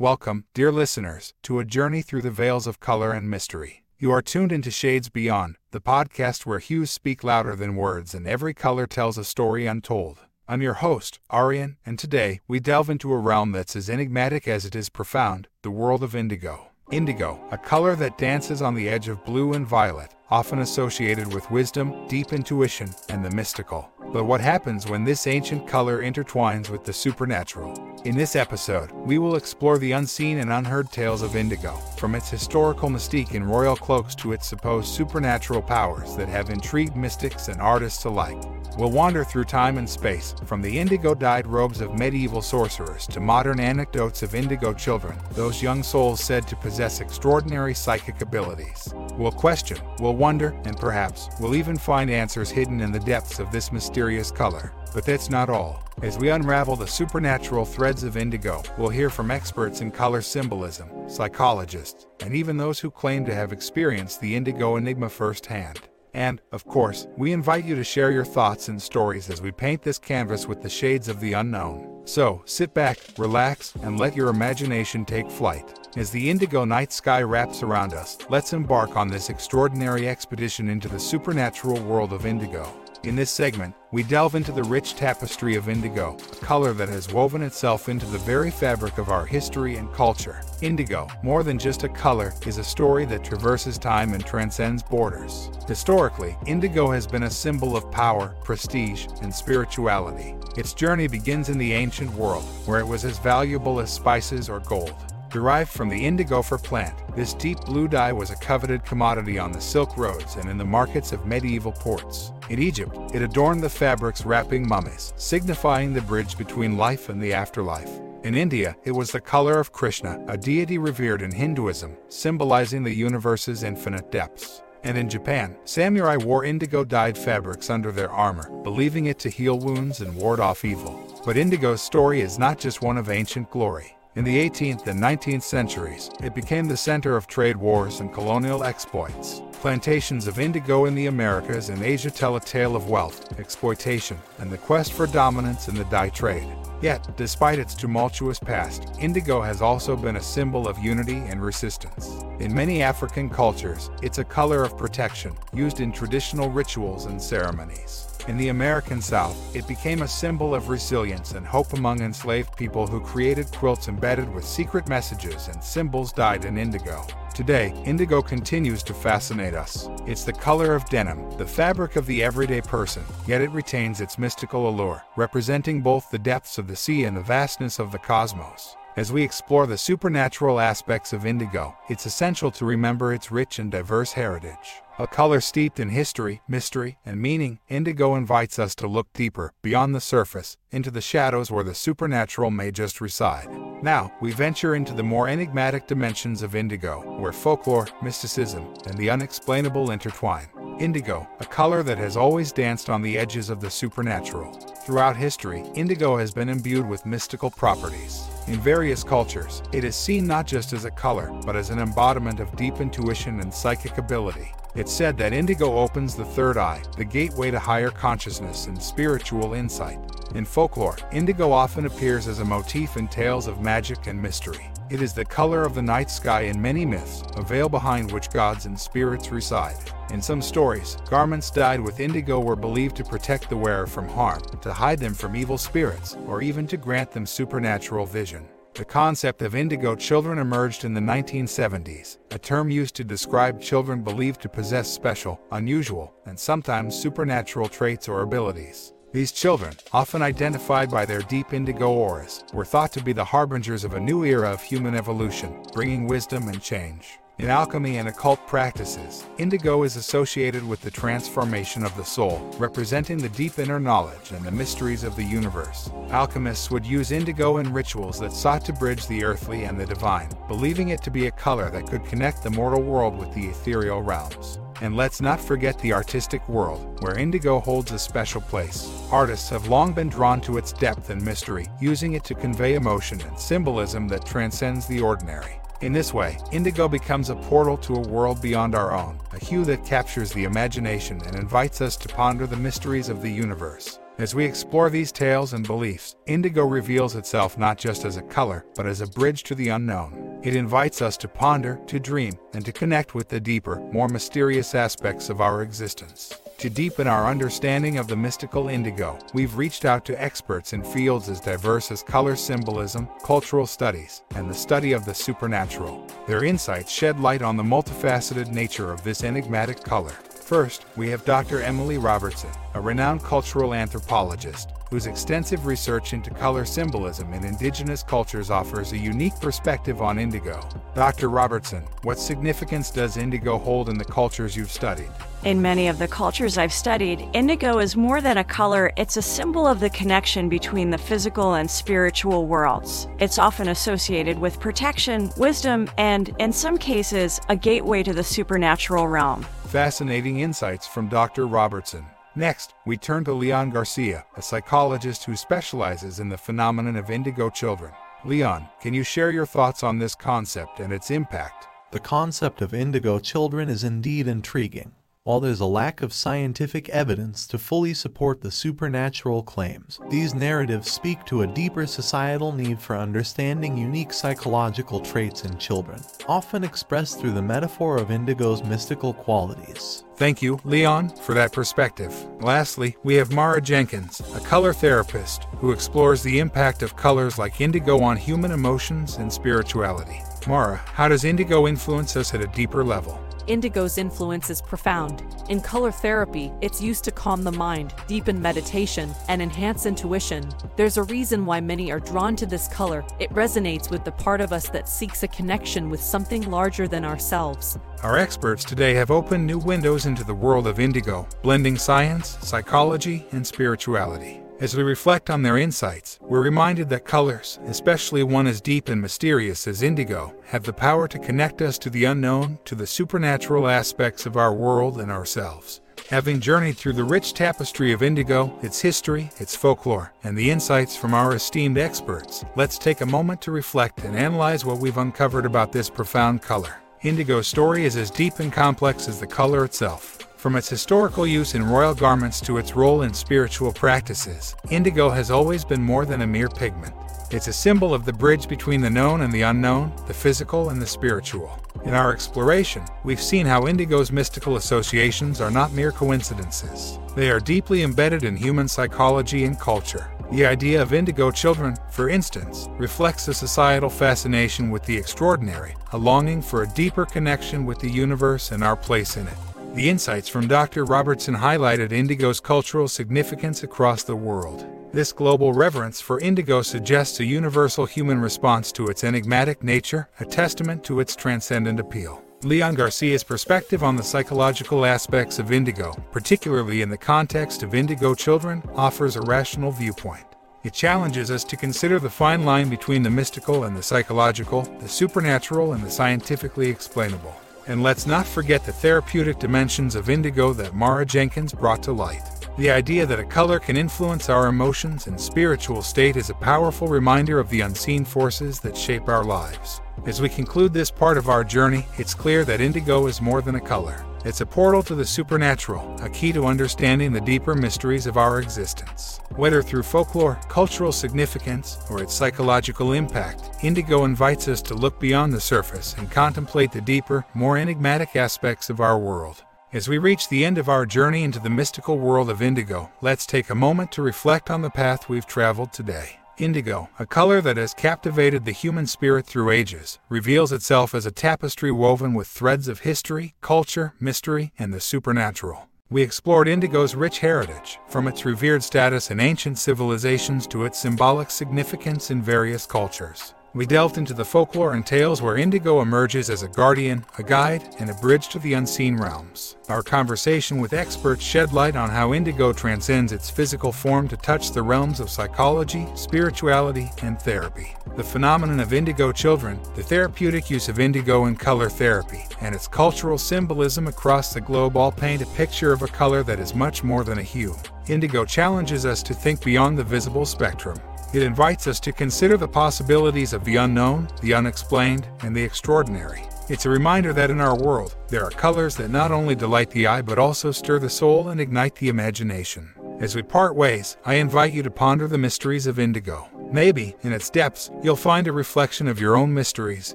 Welcome, dear listeners, to a journey through the veils of color and mystery. You are tuned into Shades Beyond, the podcast where hues speak louder than words and every color tells a story untold. I'm your host, Arian, and today we delve into a realm that's as enigmatic as it is profound the world of indigo. Indigo, a color that dances on the edge of blue and violet, often associated with wisdom, deep intuition, and the mystical. But what happens when this ancient color intertwines with the supernatural? In this episode, we will explore the unseen and unheard tales of indigo, from its historical mystique in royal cloaks to its supposed supernatural powers that have intrigued mystics and artists alike. We'll wander through time and space, from the indigo dyed robes of medieval sorcerers to modern anecdotes of indigo children, those young souls said to possess extraordinary psychic abilities. We'll question, we'll wonder, and perhaps we'll even find answers hidden in the depths of this mysterious color. But that's not all. As we unravel the supernatural threads of indigo, we'll hear from experts in color symbolism, psychologists, and even those who claim to have experienced the indigo enigma firsthand. And, of course, we invite you to share your thoughts and stories as we paint this canvas with the shades of the unknown. So, sit back, relax, and let your imagination take flight. As the indigo night sky wraps around us, let's embark on this extraordinary expedition into the supernatural world of indigo. In this segment, we delve into the rich tapestry of indigo, a color that has woven itself into the very fabric of our history and culture. Indigo, more than just a color, is a story that traverses time and transcends borders. Historically, indigo has been a symbol of power, prestige, and spirituality. Its journey begins in the ancient world, where it was as valuable as spices or gold. Derived from the Indigofera plant, this deep blue dye was a coveted commodity on the Silk Roads and in the markets of medieval ports. In Egypt, it adorned the fabrics wrapping mummies, signifying the bridge between life and the afterlife. In India, it was the color of Krishna, a deity revered in Hinduism, symbolizing the universe's infinite depths. And in Japan, samurai wore indigo dyed fabrics under their armor, believing it to heal wounds and ward off evil. But indigo's story is not just one of ancient glory. In the 18th and 19th centuries, it became the center of trade wars and colonial exploits. Plantations of indigo in the Americas and Asia tell a tale of wealth, exploitation, and the quest for dominance in the dye trade. Yet, despite its tumultuous past, indigo has also been a symbol of unity and resistance. In many African cultures, it's a color of protection, used in traditional rituals and ceremonies. In the American South, it became a symbol of resilience and hope among enslaved people who created quilts embedded with secret messages and symbols dyed in indigo. Today, indigo continues to fascinate us. It's the color of denim, the fabric of the everyday person, yet it retains its mystical allure, representing both the depths of the sea and the vastness of the cosmos. As we explore the supernatural aspects of indigo, it's essential to remember its rich and diverse heritage. A color steeped in history, mystery, and meaning, indigo invites us to look deeper, beyond the surface, into the shadows where the supernatural may just reside. Now, we venture into the more enigmatic dimensions of indigo, where folklore, mysticism, and the unexplainable intertwine. Indigo, a color that has always danced on the edges of the supernatural. Throughout history, indigo has been imbued with mystical properties. In various cultures, it is seen not just as a color, but as an embodiment of deep intuition and psychic ability. It's said that indigo opens the third eye, the gateway to higher consciousness and spiritual insight. In folklore, indigo often appears as a motif in tales of magic and mystery. It is the color of the night sky in many myths, a veil behind which gods and spirits reside. In some stories, garments dyed with indigo were believed to protect the wearer from harm, to hide them from evil spirits, or even to grant them supernatural vision. The concept of indigo children emerged in the 1970s, a term used to describe children believed to possess special, unusual, and sometimes supernatural traits or abilities. These children, often identified by their deep indigo auras, were thought to be the harbingers of a new era of human evolution, bringing wisdom and change. In alchemy and occult practices, indigo is associated with the transformation of the soul, representing the deep inner knowledge and the mysteries of the universe. Alchemists would use indigo in rituals that sought to bridge the earthly and the divine, believing it to be a color that could connect the mortal world with the ethereal realms. And let's not forget the artistic world, where indigo holds a special place. Artists have long been drawn to its depth and mystery, using it to convey emotion and symbolism that transcends the ordinary. In this way, indigo becomes a portal to a world beyond our own, a hue that captures the imagination and invites us to ponder the mysteries of the universe. As we explore these tales and beliefs, indigo reveals itself not just as a color, but as a bridge to the unknown. It invites us to ponder, to dream, and to connect with the deeper, more mysterious aspects of our existence. To deepen our understanding of the mystical indigo, we've reached out to experts in fields as diverse as color symbolism, cultural studies, and the study of the supernatural. Their insights shed light on the multifaceted nature of this enigmatic color. First, we have Dr. Emily Robertson, a renowned cultural anthropologist whose extensive research into color symbolism in indigenous cultures offers a unique perspective on indigo. Dr. Robertson, what significance does indigo hold in the cultures you've studied? In many of the cultures I've studied, indigo is more than a color, it's a symbol of the connection between the physical and spiritual worlds. It's often associated with protection, wisdom, and, in some cases, a gateway to the supernatural realm. Fascinating insights from Dr. Robertson. Next, we turn to Leon Garcia, a psychologist who specializes in the phenomenon of indigo children. Leon, can you share your thoughts on this concept and its impact? The concept of indigo children is indeed intriguing. While there's a lack of scientific evidence to fully support the supernatural claims, these narratives speak to a deeper societal need for understanding unique psychological traits in children, often expressed through the metaphor of indigo's mystical qualities. Thank you, Leon, for that perspective. Lastly, we have Mara Jenkins, a color therapist who explores the impact of colors like indigo on human emotions and spirituality. Mara, how does indigo influence us at a deeper level? Indigo's influence is profound. In color therapy, it's used to calm the mind, deepen meditation, and enhance intuition. There's a reason why many are drawn to this color. It resonates with the part of us that seeks a connection with something larger than ourselves. Our experts today have opened new windows into the world of indigo, blending science, psychology, and spirituality. As we reflect on their insights, we're reminded that colors, especially one as deep and mysterious as indigo, have the power to connect us to the unknown, to the supernatural aspects of our world and ourselves. Having journeyed through the rich tapestry of indigo, its history, its folklore, and the insights from our esteemed experts, let's take a moment to reflect and analyze what we've uncovered about this profound color. Indigo's story is as deep and complex as the color itself. From its historical use in royal garments to its role in spiritual practices, indigo has always been more than a mere pigment. It's a symbol of the bridge between the known and the unknown, the physical and the spiritual. In our exploration, we've seen how indigo's mystical associations are not mere coincidences. They are deeply embedded in human psychology and culture. The idea of indigo children, for instance, reflects a societal fascination with the extraordinary, a longing for a deeper connection with the universe and our place in it. The insights from Dr. Robertson highlighted indigo's cultural significance across the world. This global reverence for indigo suggests a universal human response to its enigmatic nature, a testament to its transcendent appeal. Leon Garcia's perspective on the psychological aspects of indigo, particularly in the context of indigo children, offers a rational viewpoint. It challenges us to consider the fine line between the mystical and the psychological, the supernatural and the scientifically explainable. And let's not forget the therapeutic dimensions of indigo that Mara Jenkins brought to light. The idea that a color can influence our emotions and spiritual state is a powerful reminder of the unseen forces that shape our lives. As we conclude this part of our journey, it's clear that indigo is more than a color. It's a portal to the supernatural, a key to understanding the deeper mysteries of our existence. Whether through folklore, cultural significance, or its psychological impact, indigo invites us to look beyond the surface and contemplate the deeper, more enigmatic aspects of our world. As we reach the end of our journey into the mystical world of indigo, let's take a moment to reflect on the path we've traveled today. Indigo, a color that has captivated the human spirit through ages, reveals itself as a tapestry woven with threads of history, culture, mystery, and the supernatural. We explored indigo's rich heritage, from its revered status in ancient civilizations to its symbolic significance in various cultures. We delved into the folklore and tales where indigo emerges as a guardian, a guide, and a bridge to the unseen realms. Our conversation with experts shed light on how indigo transcends its physical form to touch the realms of psychology, spirituality, and therapy. The phenomenon of indigo children, the therapeutic use of indigo in color therapy, and its cultural symbolism across the globe all paint a picture of a color that is much more than a hue. Indigo challenges us to think beyond the visible spectrum It invites us to consider the possibilities of the unknown, the unexplained, and the extraordinary. It's a reminder that in our world, there are colors that not only delight the eye but also stir the soul and ignite the imagination. As we part ways, I invite you to ponder the mysteries of indigo. Maybe, in its depths, you'll find a reflection of your own mysteries,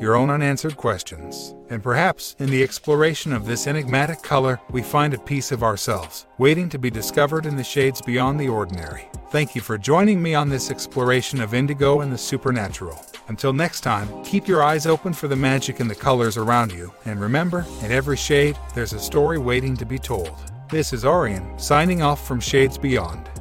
your own unanswered questions. And perhaps, in the exploration of this enigmatic color, we find a piece of ourselves, waiting to be discovered in the shades beyond the ordinary. Thank you for joining me on this exploration of indigo and the supernatural. Until next time, keep your eyes open for the magic in the colors around you, and remember, in every shade, there's a story waiting to be told. This is Orion, signing off from Shades Beyond.